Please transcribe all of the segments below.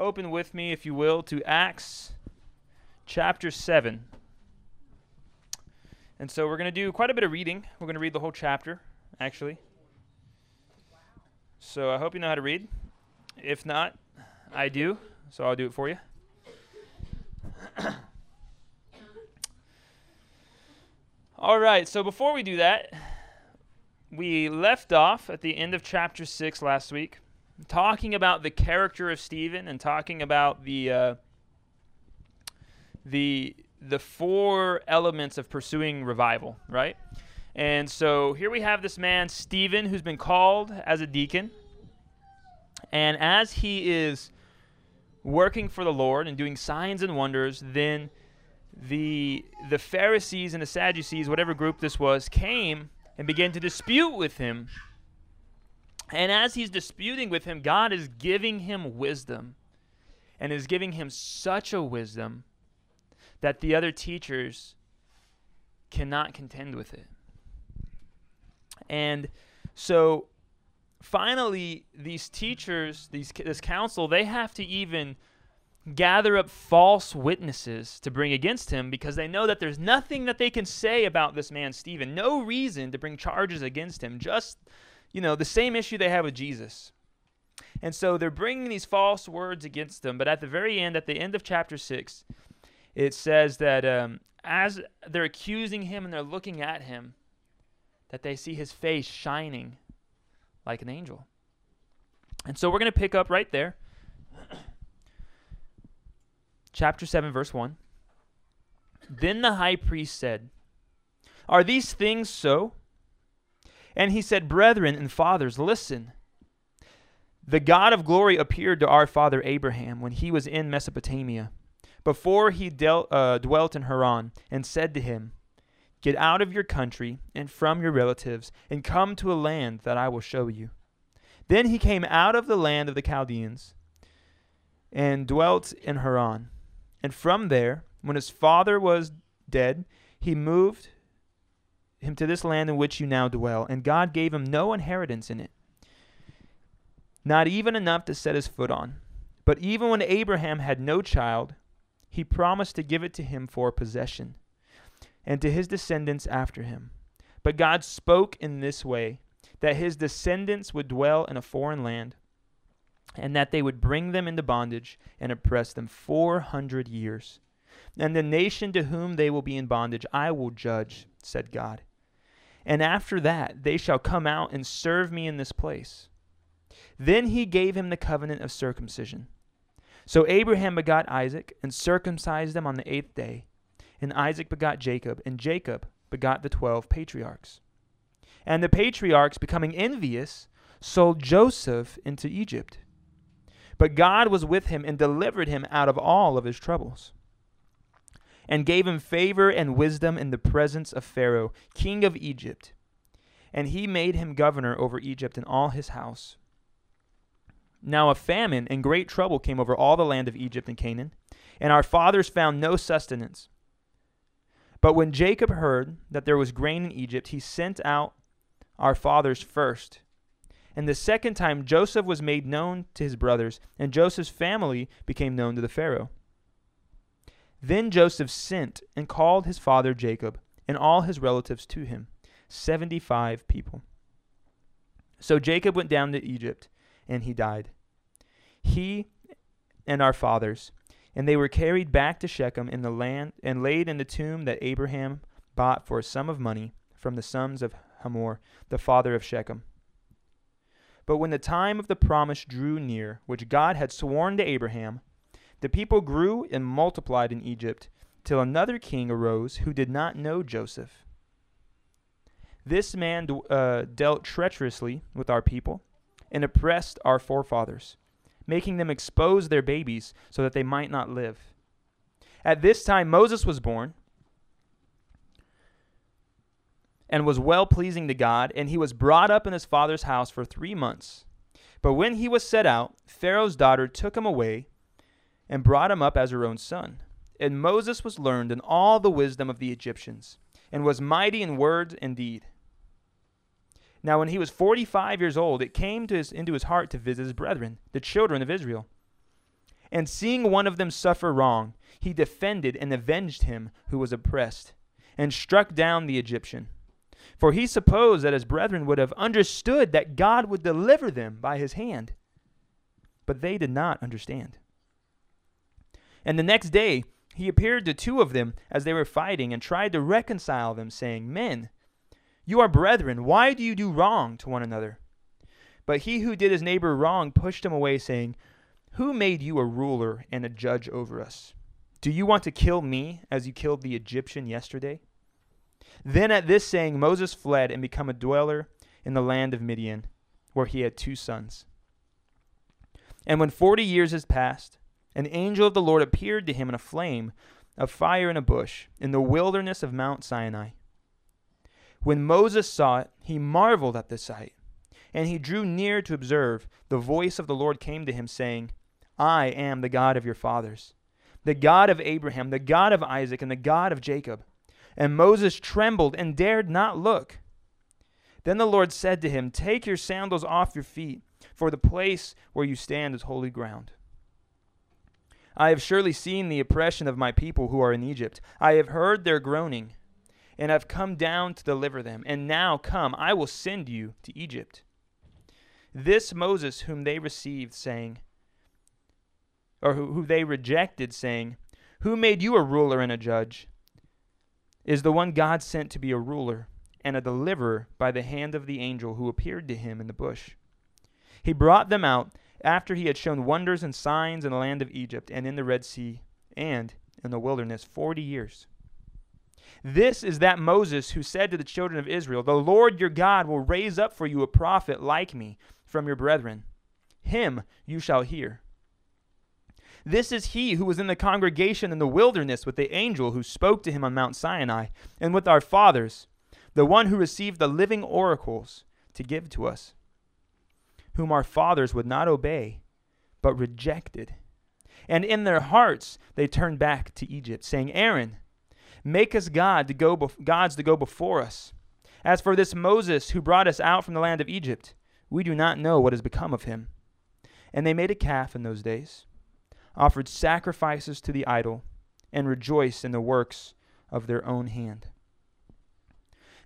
open with me, if you will, to Acts chapter 7. And so we're going to do quite a bit of reading. We're going to read the whole chapter, actually. So I hope you know how to read. If not, I do, so I'll do it for you. All right, so before we do that, we left off at the end of chapter 6 last week, talking about the character of Stephen and talking about the uh, the the four elements of pursuing revival, right? And so here we have this man Stephen who's been called as a deacon. And as he is working for the Lord and doing signs and wonders, then the the Pharisees and the Sadducees, whatever group this was, came and began to dispute with him. And as he's disputing with him, God is giving him wisdom and is giving him such a wisdom that the other teachers cannot contend with it. And so finally these teachers, these this council, they have to even gather up false witnesses to bring against him because they know that there's nothing that they can say about this man Stephen. No reason to bring charges against him. Just, you know, the same issue they had with Jesus. And so they're bringing these false words against him. But at the very end, at the end of chapter 6, it says that um, as they're accusing him and they're looking at him, that they see his face shining like an angel. And so we're going to pick up right there. Chapter 7, verse 1. Then the high priest said, Are these things so? And he said, Brethren and fathers, listen. The God of glory appeared to our father Abraham when he was in Mesopotamia, before he dealt, uh, dwelt in Haran, and said to him, Get out of your country and from your relatives, and come to a land that I will show you. Then he came out of the land of the Chaldeans and dwelt in Haran. And from there, when his father was dead, he moved him to this land in which you now dwell, and God gave him no inheritance in it, not even enough to set his foot on. But even when Abraham had no child, he promised to give it to him for possession, and to his descendants after him. But God spoke in this way that his descendants would dwell in a foreign land and that they would bring them into bondage and oppress them 400 years. And the nation to whom they will be in bondage I will judge, said God. And after that they shall come out and serve me in this place. Then he gave him the covenant of circumcision. So Abraham begot Isaac and circumcised him on the eighth day. And Isaac begot Jacob, and Jacob begot the twelve patriarchs. And the patriarchs, becoming envious, sold Joseph into Egypt but God was with him and delivered him out of all of his troubles, and gave him favor and wisdom in the presence of Pharaoh, king of Egypt. And he made him governor over Egypt and all his house. Now a famine and great trouble came over all the land of Egypt and Canaan, and our fathers found no sustenance. But when Jacob heard that there was grain in Egypt, he sent out our fathers first and the second time Joseph was made known to his brothers, and Joseph's family became known to the Pharaoh. Then Joseph sent and called his father Jacob and all his relatives to him, seventy five people. So Jacob went down to Egypt, and he died. He and our fathers, and they were carried back to Shechem in the land and laid in the tomb that Abraham bought for a sum of money from the sons of Hamor, the father of Shechem. But when the time of the promise drew near, which God had sworn to Abraham, the people grew and multiplied in Egypt, till another king arose who did not know Joseph. This man uh, dealt treacherously with our people and oppressed our forefathers, making them expose their babies so that they might not live. At this time, Moses was born and was well pleasing to God, and he was brought up in his father's house for three months. But when he was set out, Pharaoh's daughter took him away and brought him up as her own son. And Moses was learned in all the wisdom of the Egyptians, and was mighty in word and deed. Now, when he was forty five years old, it came his, into his heart to visit his brethren, the children of Israel. And seeing one of them suffer wrong, he defended and avenged him who was oppressed, and struck down the Egyptian. For he supposed that his brethren would have understood that God would deliver them by his hand. But they did not understand. And the next day he appeared to two of them as they were fighting, and tried to reconcile them, saying, Men, you are brethren, why do you do wrong to one another? But he who did his neighbor wrong pushed him away, saying, Who made you a ruler and a judge over us? Do you want to kill me as you killed the Egyptian yesterday? Then at this saying, Moses fled and became a dweller in the land of Midian, where he had two sons. And when forty years has passed, an angel of the Lord appeared to him in a flame of fire in a bush in the wilderness of Mount Sinai. When Moses saw it, he marveled at the sight, and he drew near to observe. The voice of the Lord came to him, saying, I am the God of your fathers the God of Abraham, the God of Isaac, and the God of Jacob. And Moses trembled and dared not look. Then the Lord said to him, Take your sandals off your feet, for the place where you stand is holy ground. I have surely seen the oppression of my people who are in Egypt. I have heard their groaning, and have come down to deliver them. And now come, I will send you to Egypt. This Moses, whom they received, saying, or who, who they rejected, saying, Who made you a ruler and a judge? Is the one God sent to be a ruler and a deliverer by the hand of the angel who appeared to him in the bush. He brought them out after he had shown wonders and signs in the land of Egypt and in the Red Sea and in the wilderness forty years. This is that Moses who said to the children of Israel, The Lord your God will raise up for you a prophet like me from your brethren. Him you shall hear. This is he who was in the congregation in the wilderness with the angel who spoke to him on Mount Sinai, and with our fathers, the one who received the living oracles to give to us, whom our fathers would not obey, but rejected. And in their hearts they turned back to Egypt, saying, Aaron, make us God to go bef- gods to go before us. As for this Moses who brought us out from the land of Egypt, we do not know what has become of him. And they made a calf in those days offered sacrifices to the idol, and rejoiced in the works of their own hand.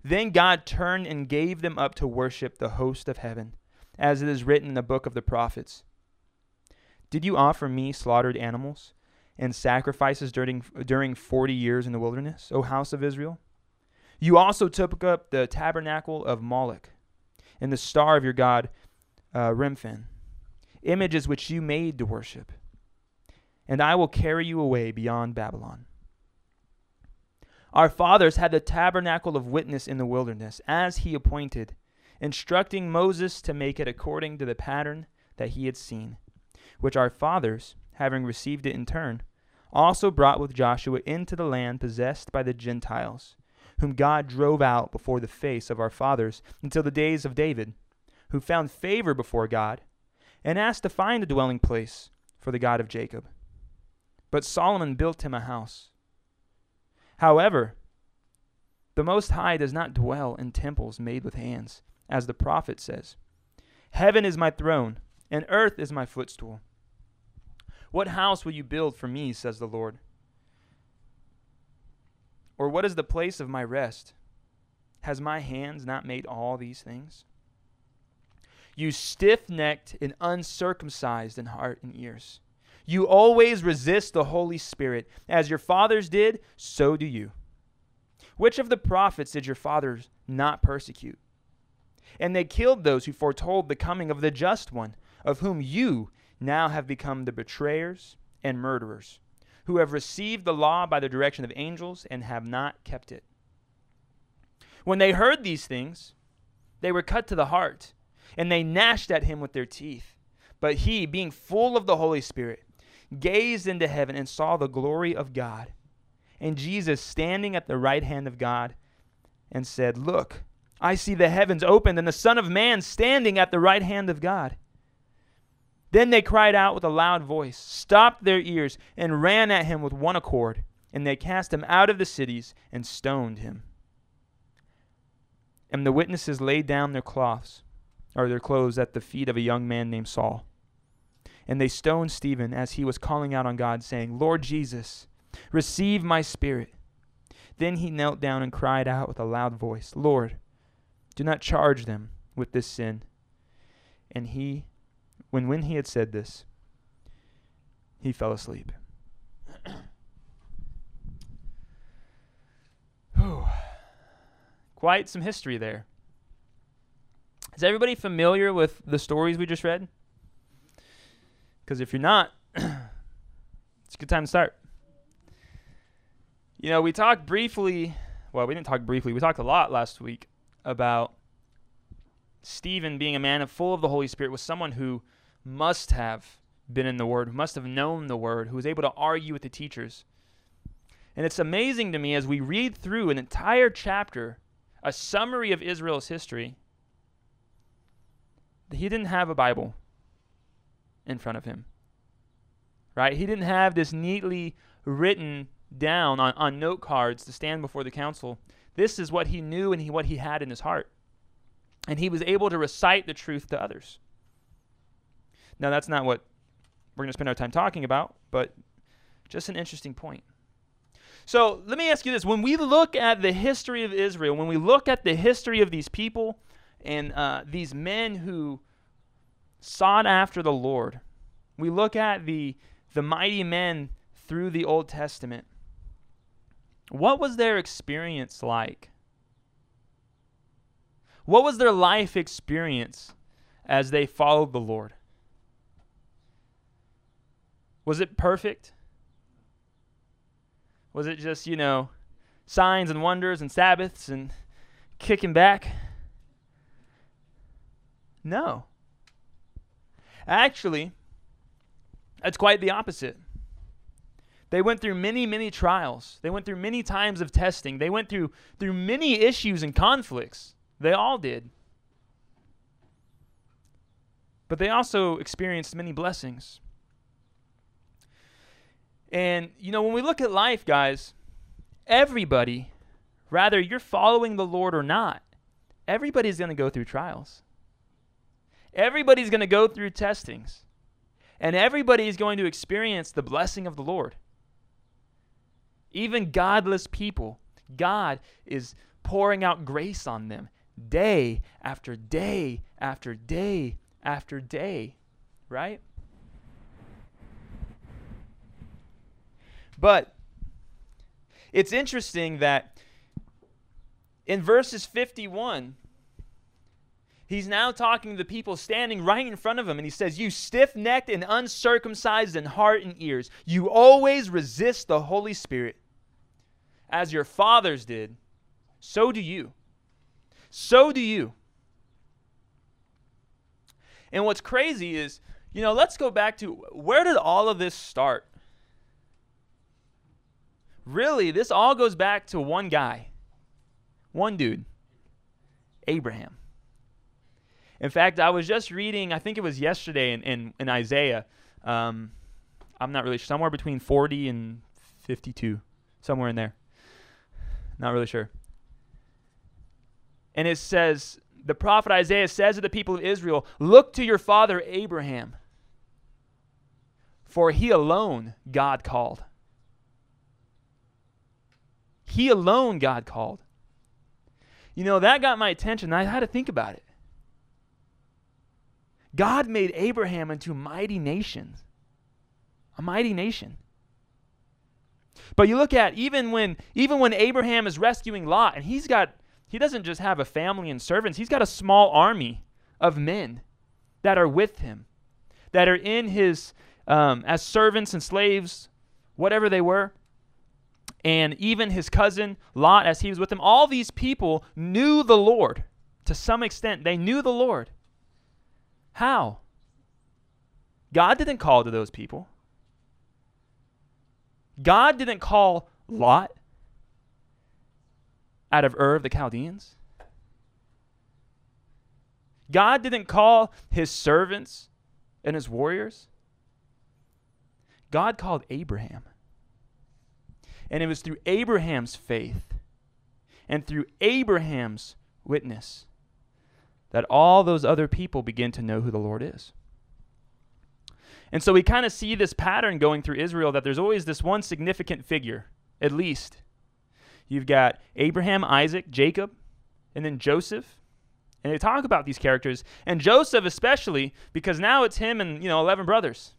Then God turned and gave them up to worship the host of heaven, as it is written in the book of the prophets. Did you offer me slaughtered animals and sacrifices during, during forty years in the wilderness, O house of Israel? You also took up the tabernacle of Moloch and the star of your god uh, Remphan, images which you made to worship and I will carry you away beyond Babylon. Our fathers had the tabernacle of witness in the wilderness, as he appointed, instructing Moses to make it according to the pattern that he had seen, which our fathers, having received it in turn, also brought with Joshua into the land possessed by the Gentiles, whom God drove out before the face of our fathers until the days of David, who found favor before God, and asked to find a dwelling place for the God of Jacob. But Solomon built him a house. However, the Most High does not dwell in temples made with hands, as the prophet says Heaven is my throne, and earth is my footstool. What house will you build for me, says the Lord? Or what is the place of my rest? Has my hands not made all these things? You stiff necked and uncircumcised in heart and ears. You always resist the Holy Spirit. As your fathers did, so do you. Which of the prophets did your fathers not persecute? And they killed those who foretold the coming of the just one, of whom you now have become the betrayers and murderers, who have received the law by the direction of angels and have not kept it. When they heard these things, they were cut to the heart, and they gnashed at him with their teeth. But he, being full of the Holy Spirit, gazed into heaven and saw the glory of God, and Jesus standing at the right hand of God, and said, Look, I see the heavens opened, and the Son of Man standing at the right hand of God. Then they cried out with a loud voice, stopped their ears, and ran at him with one accord, and they cast him out of the cities and stoned him. And the witnesses laid down their cloths, or their clothes, at the feet of a young man named Saul. And they stoned Stephen as he was calling out on God, saying, Lord Jesus, receive my spirit. Then he knelt down and cried out with a loud voice, Lord, do not charge them with this sin. And he, when, when he had said this, he fell asleep. Quite some history there. Is everybody familiar with the stories we just read? Because if you're not, it's a good time to start. You know, we talked briefly, well, we didn't talk briefly, we talked a lot last week about Stephen being a man full of the Holy Spirit was someone who must have been in the Word, who must have known the Word, who was able to argue with the teachers. And it's amazing to me as we read through an entire chapter, a summary of Israel's history, that he didn't have a Bible in front of him. Right? He didn't have this neatly written down on, on note cards to stand before the council. This is what he knew and he, what he had in his heart. And he was able to recite the truth to others. Now, that's not what we're going to spend our time talking about, but just an interesting point. So let me ask you this. When we look at the history of Israel, when we look at the history of these people and uh, these men who sought after the Lord, we look at the, the mighty men through the Old Testament. What was their experience like? What was their life experience as they followed the Lord? Was it perfect? Was it just, you know, signs and wonders and Sabbaths and kicking back? No. Actually, it's quite the opposite. They went through many, many trials. They went through many times of testing. They went through through many issues and conflicts. They all did. But they also experienced many blessings. And, you know, when we look at life, guys, everybody, rather you're following the Lord or not, everybody's going to go through trials. Everybody's going to go through testings. And everybody is going to experience the blessing of the Lord. Even godless people, God is pouring out grace on them day after day after day after day, right? But it's interesting that in verses 51, he's now talking to the people standing right in front of him, and he says, You stiff necked and uncircumcised in heart and ears, you always resist the Holy Spirit. As your fathers did, so do you. So do you. And what's crazy is, you know, let's go back to where did all of this start? Really, this all goes back to one guy, one dude, Abraham. In fact, I was just reading, I think it was yesterday in, in, in Isaiah. Um, I'm not really sure, somewhere between 40 and 52, somewhere in there. Not really sure. And it says, the prophet Isaiah says to the people of Israel, Look to your father Abraham, for he alone God called. He alone God called. You know, that got my attention. I had to think about it. God made Abraham into a mighty nation. A mighty nation. But you look at even when even when Abraham is rescuing Lot and he's got he doesn't just have a family and servants, he's got a small army of men that are with him, that are in his um, as servants and slaves, whatever they were and even his cousin Lot, as he was with him, all these people knew the Lord to some extent. They knew the Lord. How? God didn't call to those people. God didn't call Lot out of Ur of the Chaldeans. God didn't call his servants and his warriors. God called Abraham. And it was through Abraham's faith and through Abraham's witness that all those other people begin to know who the Lord is. And so we kind of see this pattern going through Israel that there's always this one significant figure, at least. You've got Abraham, Isaac, Jacob, and then Joseph. And they talk about these characters, and Joseph especially, because now it's him and, you know, 11 brothers.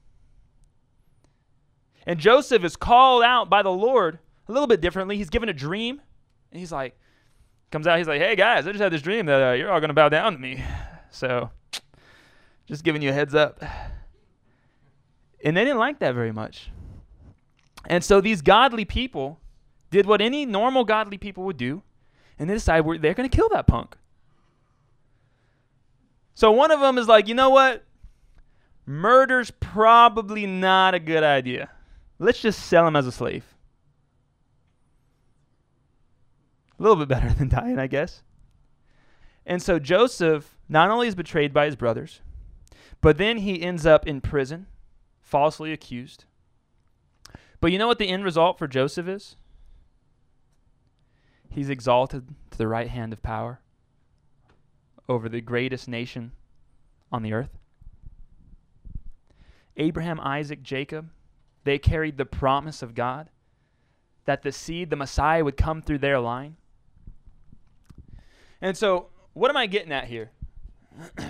And Joseph is called out by the Lord a little bit differently. He's given a dream, and he's like, comes out, he's like, hey guys, I just had this dream that uh, you're all going to bow down to me. So, just giving you a heads up. And they didn't like that very much. And so these godly people did what any normal godly people would do, and they decided they're going to kill that punk. So one of them is like, you know what? Murder's probably not a good idea. Let's just sell him as a slave. A little bit better than dying, I guess. And so Joseph not only is betrayed by his brothers, but then he ends up in prison falsely accused. But you know what the end result for Joseph is? He's exalted to the right hand of power over the greatest nation on the earth. Abraham, Isaac, Jacob, they carried the promise of God that the seed, the Messiah, would come through their line. And so, what am I getting at here?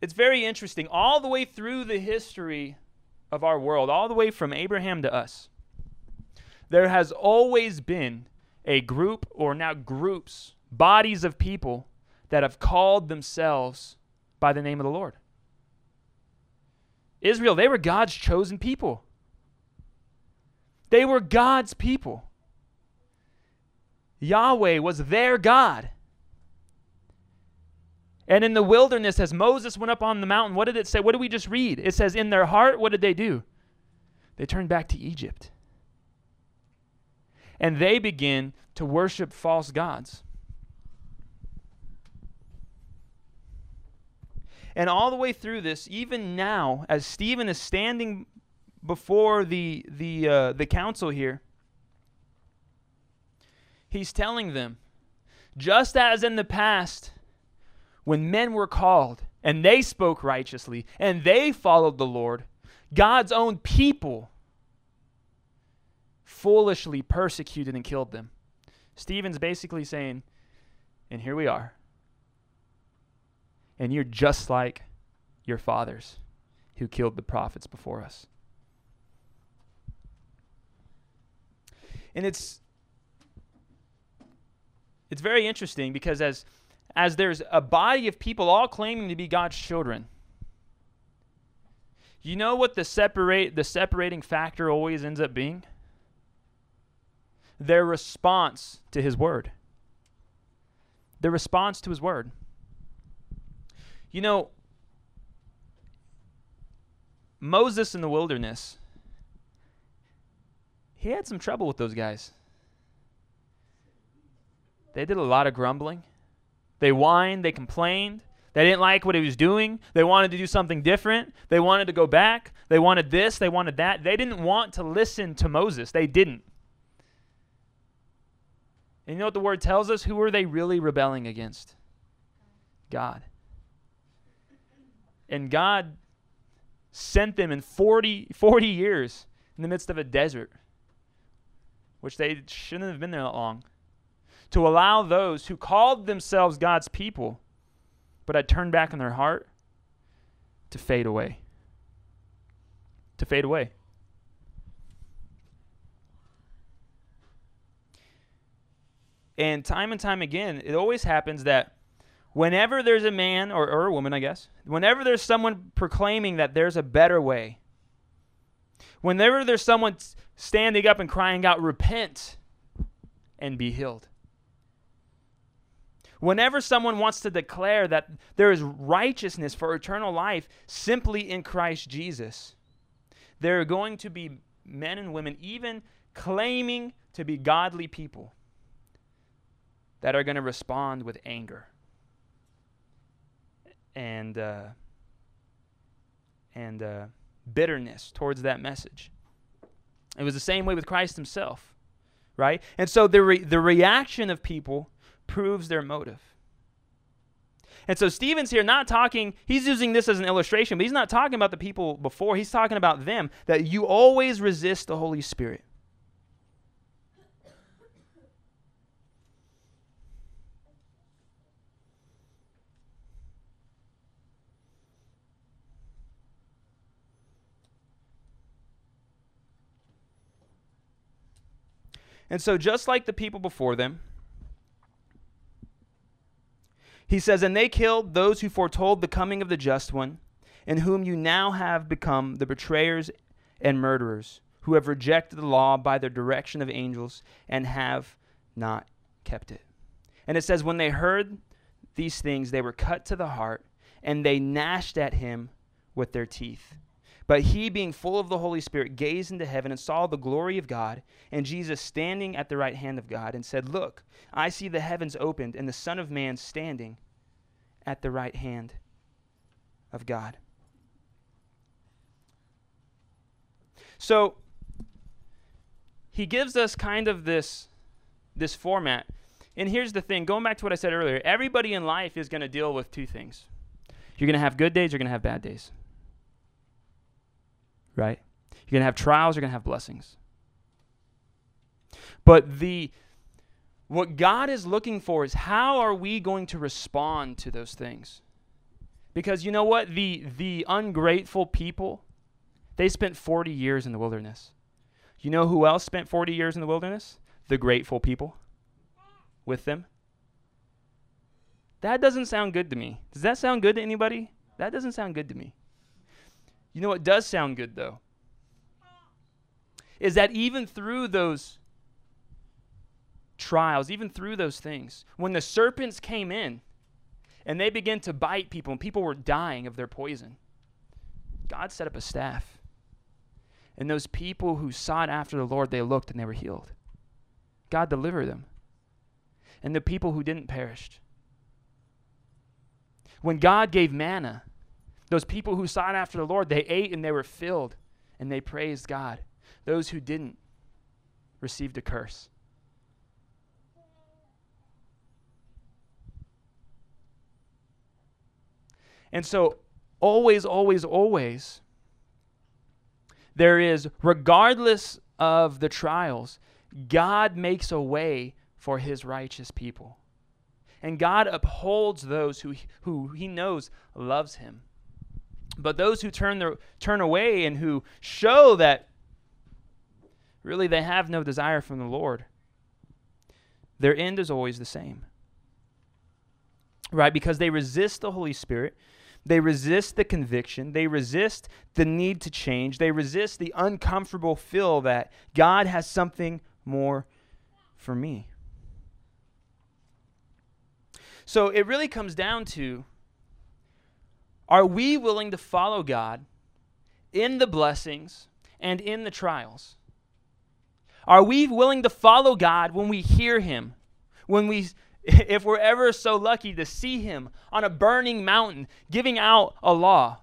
it's very interesting. All the way through the history of our world, all the way from Abraham to us, there has always been a group, or now groups, bodies of people that have called themselves by the name of the Lord. Israel, they were God's chosen people. They were God's people. Yahweh was their God. And in the wilderness, as Moses went up on the mountain, what did it say? What did we just read? It says, In their heart, what did they do? They turned back to Egypt. And they begin to worship false gods. And all the way through this, even now, as Stephen is standing before the, the, uh, the council here, he's telling them, just as in the past, when men were called and they spoke righteously and they followed the Lord, God's own people foolishly persecuted and killed them. Stephen's basically saying, and here we are. And you're just like your fathers who killed the prophets before us. And it's it's very interesting because as as there's a body of people all claiming to be God's children. You know what the separate the separating factor always ends up being? Their response to his word. Their response to his word. You know, Moses in the wilderness, he had some trouble with those guys. They did a lot of grumbling. They whined, they complained. They didn't like what he was doing. They wanted to do something different. They wanted to go back. They wanted this, they wanted that. They didn't want to listen to Moses. They didn't. And you know what the word tells us? Who were they really rebelling against? God. And God sent them in 40, 40 years in the midst of a desert, which they shouldn't have been there that long to allow those who called themselves God's people but had turned back in their heart to fade away. To fade away. And time and time again, it always happens that whenever there's a man or, or a woman, I guess, whenever there's someone proclaiming that there's a better way, whenever there's someone standing up and crying out, repent and be healed, Whenever someone wants to declare that there is righteousness for eternal life simply in Christ Jesus, there are going to be men and women, even claiming to be godly people, that are going to respond with anger and uh, and uh, bitterness towards that message. It was the same way with Christ Himself, right? And so the re- the reaction of people proves their motive. And so Stephen's here not talking, he's using this as an illustration, but he's not talking about the people before. He's talking about them, that you always resist the Holy Spirit. And so, just like the people before them, he says, And they killed those who foretold the coming of the just one, in whom you now have become the betrayers and murderers, who have rejected the law by the direction of angels and have not kept it. And it says, When they heard these things, they were cut to the heart, and they gnashed at him with their teeth. But he, being full of the Holy Spirit, gazed into heaven and saw the glory of God, and Jesus standing at the right hand of God, and said, Look, I see the heavens opened, and the Son of Man standing at the right hand of God. So, he gives us kind of this, this format. And here's the thing going back to what I said earlier everybody in life is going to deal with two things. You're going to have good days, you're going to have bad days right? You're going to have trials, you're going to have blessings. But the what God is looking for is how are we going to respond to those things? Because you know what? The the ungrateful people, they spent 40 years in the wilderness. You know who else spent 40 years in the wilderness? The grateful people with them. That doesn't sound good to me. Does that sound good to anybody? That doesn't sound good to me. You know what does sound good, though? Is that even through those trials, even through those things, when the serpents came in and they began to bite people and people were dying of their poison, God set up a staff. And those people who sought after the Lord, they looked and they were healed. God delivered them. And the people who didn't perished. When God gave manna, those people who sought after the Lord, they ate and they were filled and they praised God. Those who didn't received a curse. And so, always, always, always, there is, regardless of the trials, God makes a way for his righteous people. And God upholds those who, who he knows loves him. But those who turn, their, turn away and who show that really they have no desire from the Lord, their end is always the same. Right? Because they resist the Holy Spirit. They resist the conviction. They resist the need to change. They resist the uncomfortable feel that God has something more for me. So it really comes down to are we willing to follow God in the blessings and in the trials? Are we willing to follow God when we hear Him? When we, if we're ever so lucky to see Him on a burning mountain giving out a law?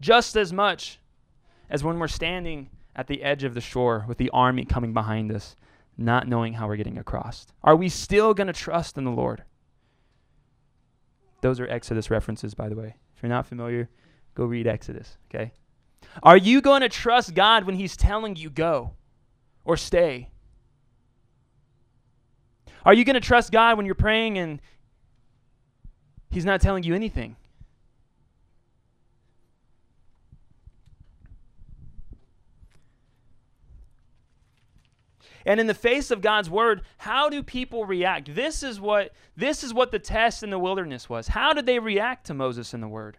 Just as much as when we're standing at the edge of the shore with the army coming behind us, not knowing how we're getting across. Are we still going to trust in the Lord? Those are Exodus references, by the way. If you're not familiar, go read Exodus, okay? Are you going to trust God when He's telling you go or stay? Are you going to trust God when you're praying and He's not telling you anything? And in the face of God's word, how do people react? This is what this is what the test in the wilderness was. How did they react to Moses and the word?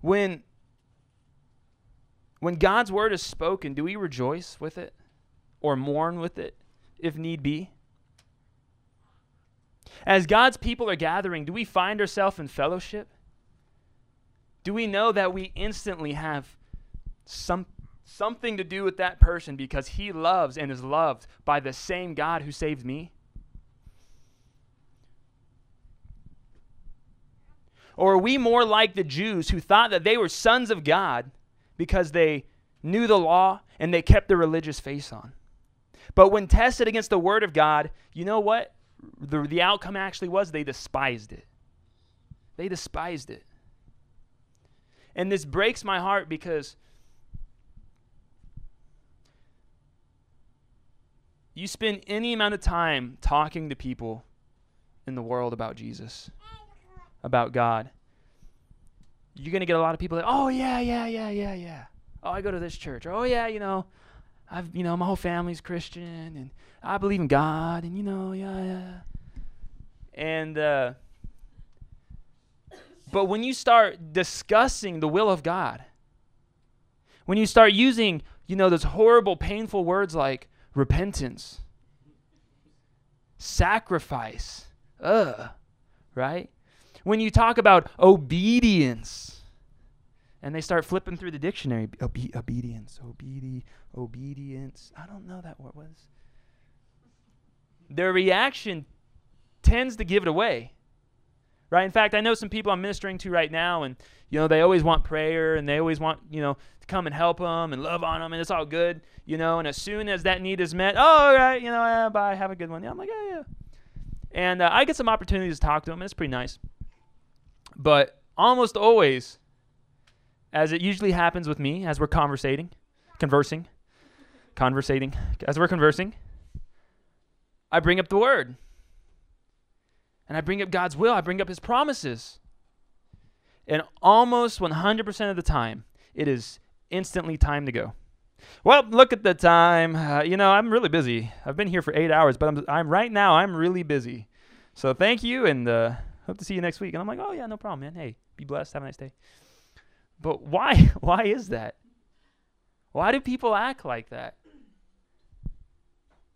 When when God's word is spoken, do we rejoice with it or mourn with it if need be? As God's people are gathering, do we find ourselves in fellowship? Do we know that we instantly have some something to do with that person because he loves and is loved by the same God who saved me? Or are we more like the Jews who thought that they were sons of God because they knew the law and they kept the religious face on? But when tested against the word of God, you know what? The, the outcome actually was they despised it. They despised it. And this breaks my heart because you spend any amount of time talking to people in the world about Jesus, about God, you're going to get a lot of people like, oh, yeah, yeah, yeah, yeah, yeah. Oh, I go to this church. Oh, yeah, you know, I've, you know, my whole family's Christian and I believe in God and, you know, yeah, yeah. And, uh, but when you start discussing the will of God, when you start using, you know, those horrible, painful words like repentance, sacrifice, ugh, right? When you talk about obedience, and they start flipping through the dictionary, Obe- obedience, obedi- obedience. I don't know that word was. Their reaction tends to give it away right? In fact i know some people i'm ministering to right now and you know they always want prayer and they always want you know to come and help them and love on them and it's all good you know? And as soon as that need is met oh all right you know yeah, bye have a good one yeah i'm like yeah yeah. And uh, i get some opportunities to talk to them and it's pretty nice. But almost always as it usually happens with me as we're conversating conversing conversating as we're conversing i bring up the word and I bring up God's will, I bring up His promises. And almost 100% of the time, it is instantly time to go. Well, look at the time. Uh, you know, I'm really busy. I've been here for eight hours, but I'm, I'm right now, I'm really busy. So thank you, and uh, hope to see you next week. And I'm like, oh, yeah, no problem, man. Hey, be blessed. Have a nice day. But why? Why is that? Why do people act like that?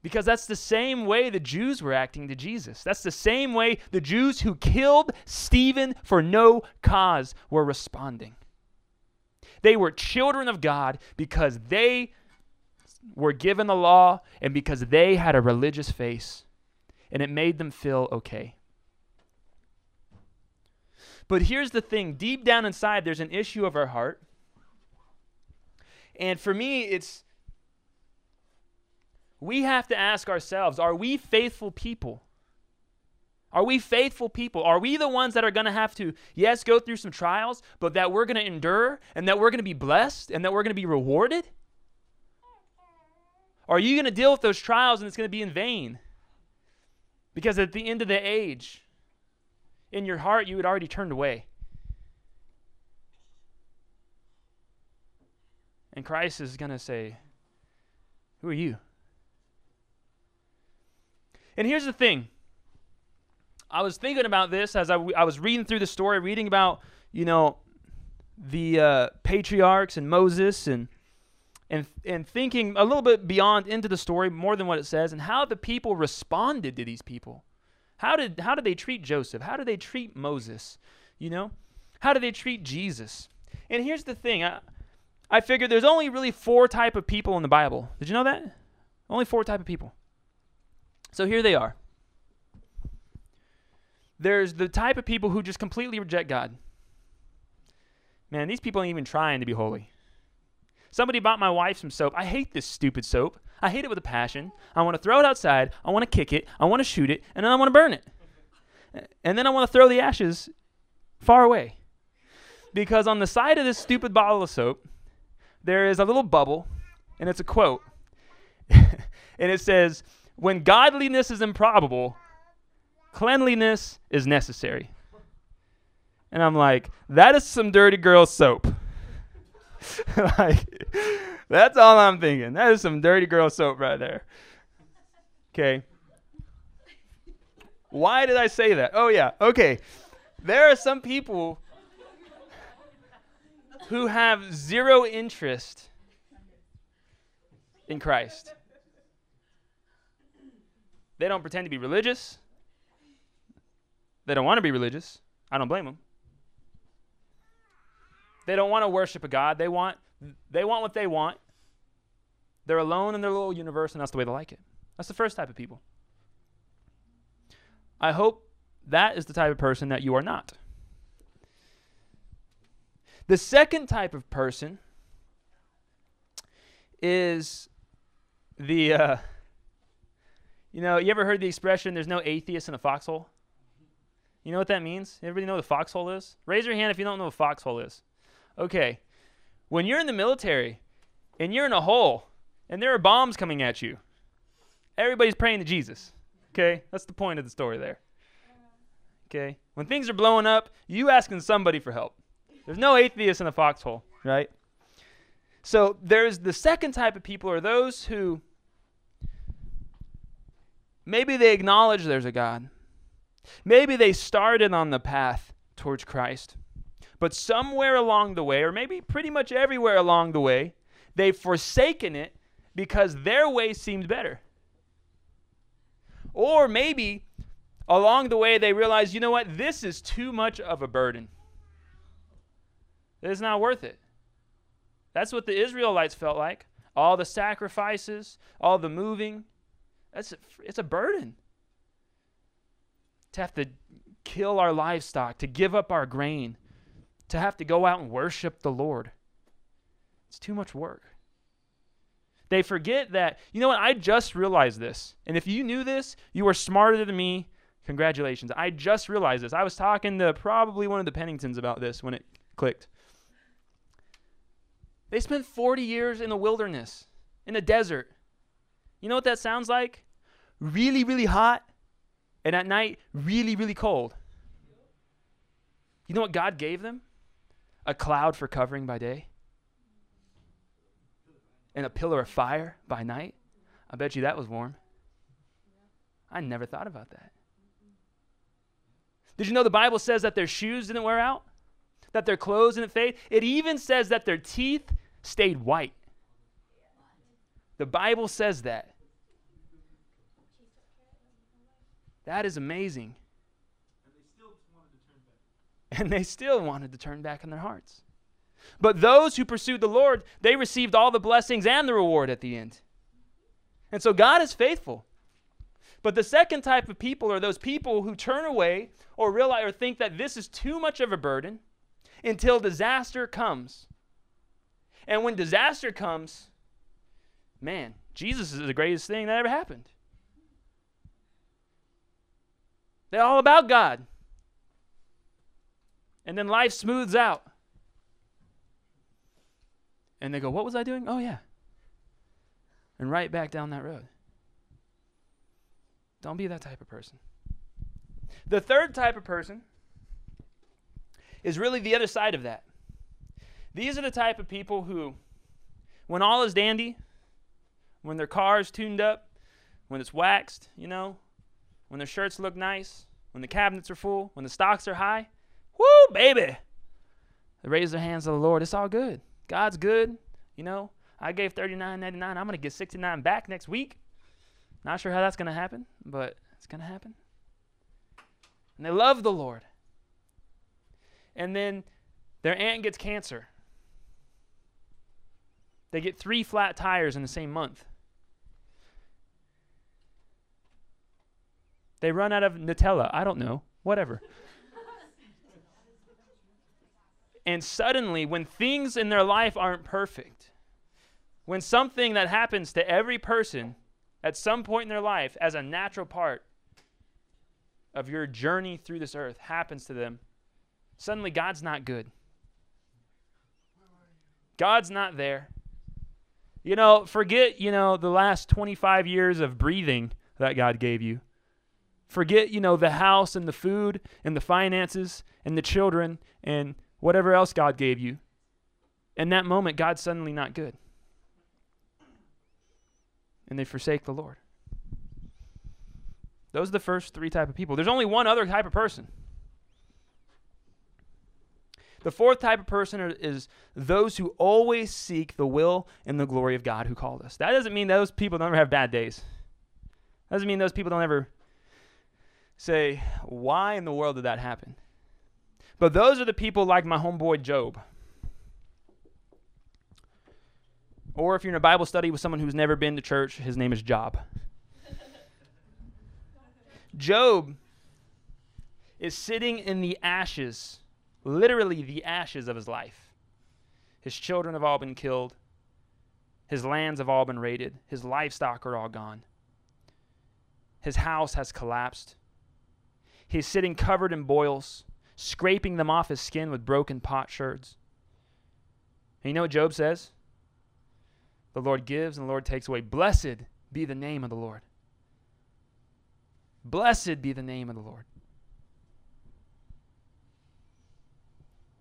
Because that's the same way the Jews were acting to Jesus. That's the same way the Jews who killed Stephen for no cause were responding. They were children of God because they were given the law and because they had a religious face, and it made them feel okay. But here's the thing deep down inside, there's an issue of our heart. And for me, it's we have to ask ourselves are we faithful people? Are we faithful people? Are we the ones that are going to have to, yes, go through some trials, but that we're going to endure and that we're going to be blessed and that we're going to be rewarded? Are you going to deal with those trials and it's going to be in vain? Because at the end of the age, in your heart, you had already turned away. And Christ is going to say, Who are you? And here's the thing I was thinking about this as I, I was reading through the story, reading about, you know, the uh, patriarchs and Moses and, and, and thinking a little bit beyond into the story, more than what it says, and how the people responded to these people. How did, how did they treat Joseph? How did they treat Moses? You know? How did they treat Jesus? And here's the thing I, I figured there's only really four type of people in the Bible. Did you know that? Only four type of people. So here they are. There's the type of people who just completely reject God. Man, these people ain't even trying to be holy. Somebody bought my wife some soap. I hate this stupid soap. I hate it with a passion. I want to throw it outside. I want to kick it. I want to shoot it. And then I want to burn it. And then I want to throw the ashes far away. Because on the side of this stupid bottle of soap, there is a little bubble, and it's a quote. and it says, when godliness is improbable, cleanliness is necessary. And I'm like, that is some dirty girl soap. like, that's all I'm thinking. That is some dirty girl soap right there. Okay. Why did I say that? Oh, yeah. Okay. There are some people who have zero interest in Christ. They don't pretend to be religious. They don't want to be religious. I don't blame them. They don't want to worship a God. They want they want what they want. They're alone in their little universe and that's the way they like it. That's the first type of people. I hope that is the type of person that you are not. The second type of person is the uh, You know, you ever heard the expression, there's no atheist in a foxhole? You know what that means? Everybody know what a foxhole is? Raise your hand if you don't know what a foxhole is. Okay. When you're in the military and you're in a hole and there are bombs coming at you, everybody's praying to Jesus. Okay? That's the point of the story there. Okay? When things are blowing up, you asking somebody for help. There's no atheist in a foxhole, right? So there's the second type of people are those who maybe they acknowledge there's a God. Maybe they started on the path towards Christ. But somewhere along the way, or maybe pretty much everywhere along the way, they've forsaken it because their way seemed better. Or maybe along the way they realize, you know what, this is too much of a burden. It's not worth it. That's what the Israelites felt like. All the sacrifices, all the moving. That's it's a burden. To have to kill our livestock, to give up our grain, to have to go out and worship the Lord. It's too much work. They forget that, you know what, I just realized this. And if you knew this, you are smarter than me. Congratulations. I just realized this. I was talking to probably one of the Penningtons about this when it clicked. They spent 40 years in the wilderness, in the desert. You know what that sounds like? Really, really hot, and at night, really, really cold. You know what God gave them? A cloud for covering by day, and a pillar of fire by night. I bet you that was warm. I never thought about that. Did you know the Bible says that their shoes didn't wear out? That their clothes didn't fade? It even says that their teeth stayed white. The Bible says that. That is amazing. And they still wanted to turn back in their hearts. But those who pursued the Lord, they received all the blessings and the reward at the end. And so God is faithful. But the second type of people are those people who turn away or realize or think that this is too much of a burden until disaster comes. And when disaster comes, man, Jesus is the greatest thing that ever happened. They're all about God. And then life smooths out. And they go, What was I doing? Oh, yeah. And right back down that road. Don't be that type of person. The third type of person is really the other side of that. These are the type of people who, when all is dandy, when their car's tuned up, when it's waxed, you know, when their shirts look nice, when the cabinets are full, when the stocks are high, whoo, baby. They raise their hands to the Lord. It's all good. God's good. You know, I gave $39.99. I'm going to get 69 back next week. Not sure how that's going to happen, but it's going to happen. And they love the Lord. And then their aunt gets cancer. They get three flat tires in the same month. They run out of Nutella. I don't know. Whatever. and suddenly, when things in their life aren't perfect, when something that happens to every person at some point in their life as a natural part of your journey through this earth happens to them, suddenly God's not good. God's not there. You know, forget, you know, the last 25 years of breathing that God gave you. Forget, you know, the house and the food and the finances and the children and whatever else God gave you. In that moment, God's suddenly not good. And they forsake the Lord. Those are the first three type of people. There's only one other type of person. The fourth type of person are, is those who always seek the will and the glory of God who called us. That doesn't mean those people don't ever have bad days. That doesn't mean those people don't ever say, why in the world did that happen? But those are the people like my homeboy Job. Or if you're in a Bible study with someone who's never been to church, his name is Job. Job is sitting in the ashes literally the ashes of his life. His children have all been killed. His lands have all been raided. His livestock are all gone. His house has collapsed. He's sitting covered in boils, scraping them off his skin with broken potsherds. And you know what Job says? The Lord gives and the Lord takes away. Blessed be the name of the Lord. Blessed be the name of the Lord.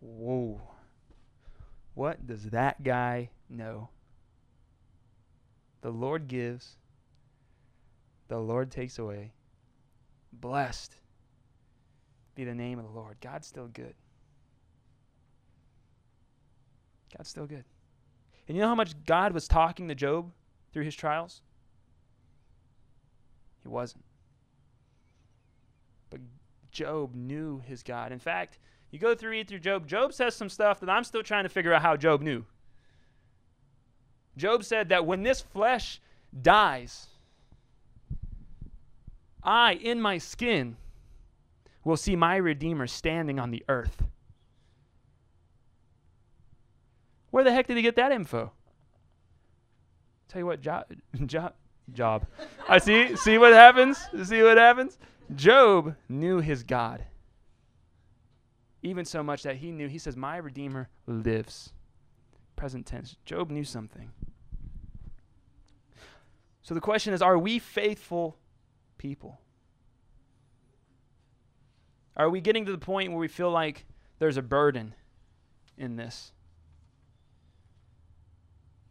Whoa. What does that guy know? The Lord gives, the Lord takes away. Blessed be the name of the Lord. God's still good. God's still good. And you know how much God was talking to Job through his trials? He wasn't. But Job knew his God. In fact, you go through read through Job, Job says some stuff that I'm still trying to figure out how Job knew. Job said that when this flesh dies, I, in my skin, will see my Redeemer standing on the earth. Where the heck did he get that info? Tell you what, job, job, job. I see. See what happens. See what happens. Job knew his God, even so much that he knew. He says, "My Redeemer lives." Present tense. Job knew something. So the question is: Are we faithful people? Are we getting to the point where we feel like there's a burden in this?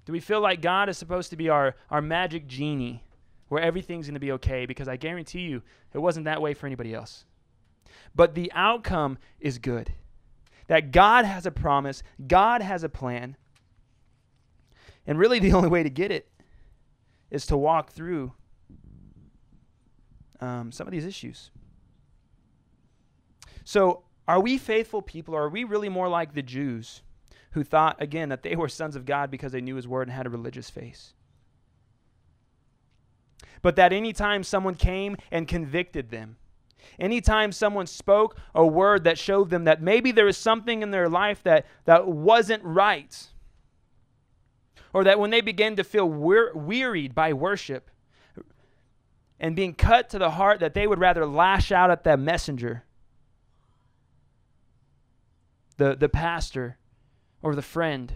Do we feel like God is supposed to be our, our magic genie where everything's going to be okay? Because I guarantee you, it wasn't that way for anybody else. But the outcome is good. That God has a promise, God has a plan. And really, the only way to get it is to walk through um, some of these issues. So, are we faithful people, or are we really more like the Jews who thought, again, that they were sons of God because they knew His word and had a religious face? But that anytime someone came and convicted them, anytime someone spoke a word that showed them that maybe there was something in their life that, that wasn't right, or that when they began to feel wear- wearied by worship and being cut to the heart, that they would rather lash out at that messenger the, the pastor or the friend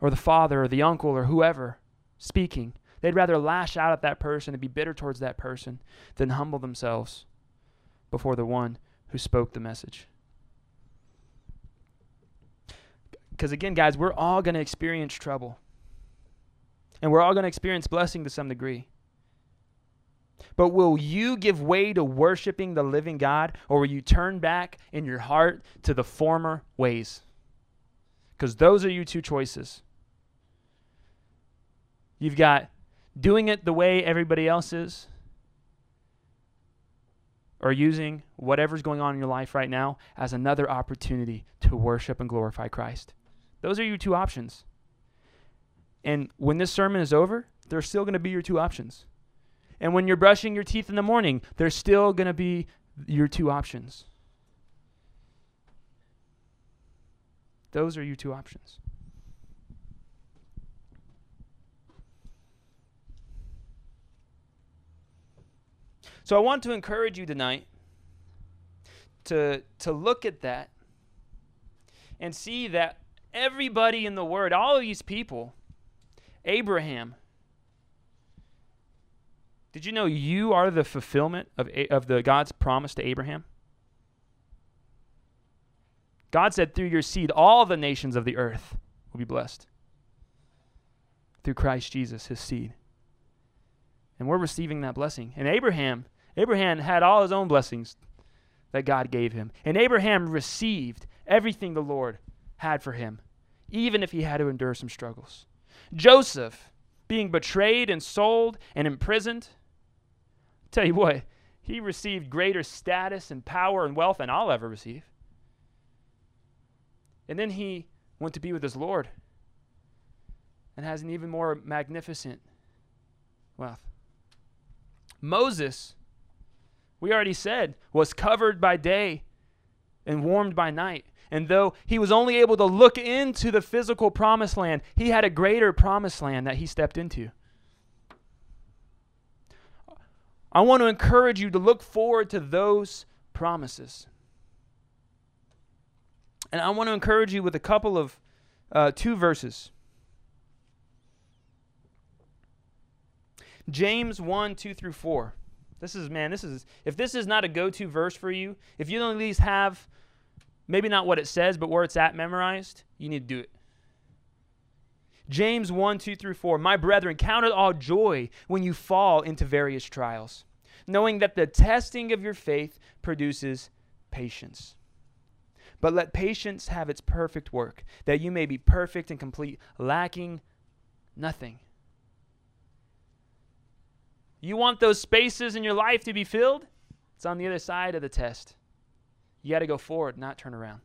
or the father or the uncle or whoever speaking. They'd rather lash out at that person and be bitter towards that person than humble themselves before the one who spoke the message. Because again, guys, we're all going to experience trouble. And we're all going to experience blessing to some degree. But will you give way to worshiping the living God, or will you turn back in your heart to the former ways? Because those are your two choices. You've got doing it the way everybody else is, or using whatever's going on in your life right now as another opportunity to worship and glorify Christ. Those are your two options. And when this sermon is over, they're still going to be your two options. And when you're brushing your teeth in the morning, there's still going to be your two options. Those are your two options. So I want to encourage you tonight to, to look at that and see that everybody in the Word, all of these people, Abraham, did you know you are the fulfillment of, of the God's promise to Abraham? God said, through your seed, all the nations of the earth will be blessed. Through Christ Jesus, his seed. And we're receiving that blessing. And Abraham, Abraham had all his own blessings that God gave him. And Abraham received everything the Lord had for him, even if he had to endure some struggles. Joseph, being betrayed and sold and imprisoned, Tell you what, he received greater status and power and wealth than I'll ever receive. And then he went to be with his Lord and has an even more magnificent wealth. Moses, we already said, was covered by day and warmed by night. And though he was only able to look into the physical promised land, he had a greater promised land that he stepped into. I want to encourage you to look forward to those promises. And I want to encourage you with a couple of uh, two verses. James 1 2 through 4. This is, man, this is, if this is not a go to verse for you, if you don't at least have maybe not what it says, but where it's at memorized, you need to do it. James 1 2 through 4. My brethren, count it all joy when you fall into various trials, knowing that the testing of your faith produces patience. But let patience have its perfect work, that you may be perfect and complete, lacking nothing. You want those spaces in your life to be filled? It's on the other side of the test. You got to go forward, not turn around.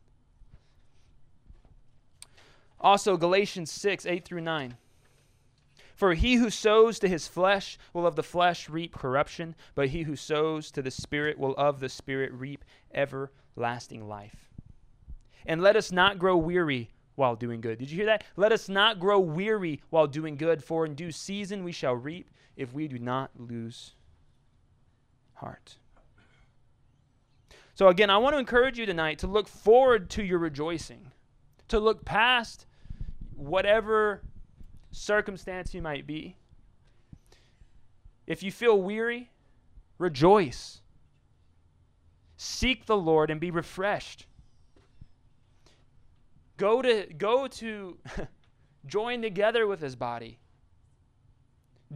Also, Galatians 6, 8 through 9. For he who sows to his flesh will of the flesh reap corruption, but he who sows to the Spirit will of the Spirit reap everlasting life. And let us not grow weary while doing good. Did you hear that? Let us not grow weary while doing good, for in due season we shall reap if we do not lose heart. So, again, I want to encourage you tonight to look forward to your rejoicing, to look past whatever circumstance you might be. If you feel weary, rejoice. Seek the Lord and be refreshed. Go to go to join together with his body.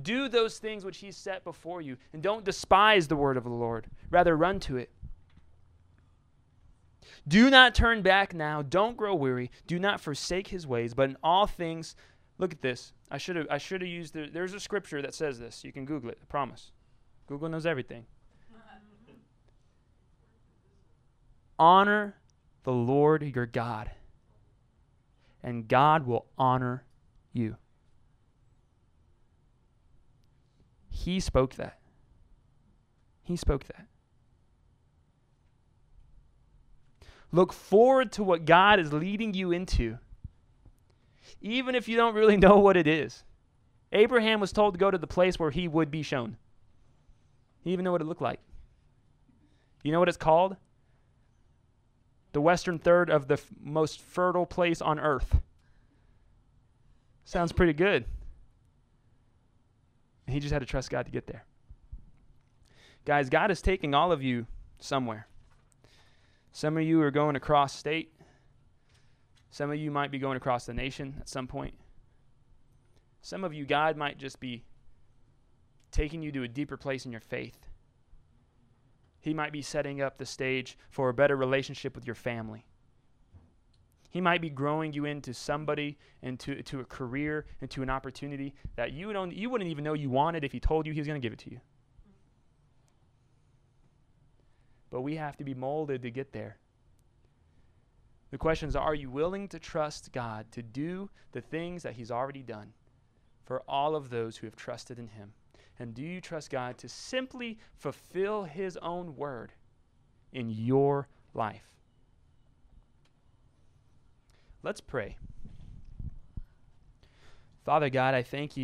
Do those things which he set before you and don't despise the word of the Lord. Rather run to it. Do not turn back now. Don't grow weary. Do not forsake his ways, but in all things, look at this. I should have I should have used the, there's a scripture that says this. You can Google it. I promise. Google knows everything. Honor the Lord your God, and God will honor you. He spoke that. He spoke that. Look forward to what God is leading you into, even if you don't really know what it is. Abraham was told to go to the place where he would be shown. He even know what it looked like. You know what it's called? The western third of the f- most fertile place on earth. Sounds pretty good. He just had to trust God to get there. Guys, God is taking all of you somewhere. Some of you are going across state. Some of you might be going across the nation at some point. Some of you, God might just be taking you to a deeper place in your faith. He might be setting up the stage for a better relationship with your family. He might be growing you into somebody, into to a career, into an opportunity that you don't you wouldn't even know you wanted if he told you he was going to give it to you. but we have to be molded to get there. The question is are you willing to trust God to do the things that He's already done for all of those who have trusted in Him? And do you trust God to simply fulfill His own word in your life? Let's pray. Father God, I thank you.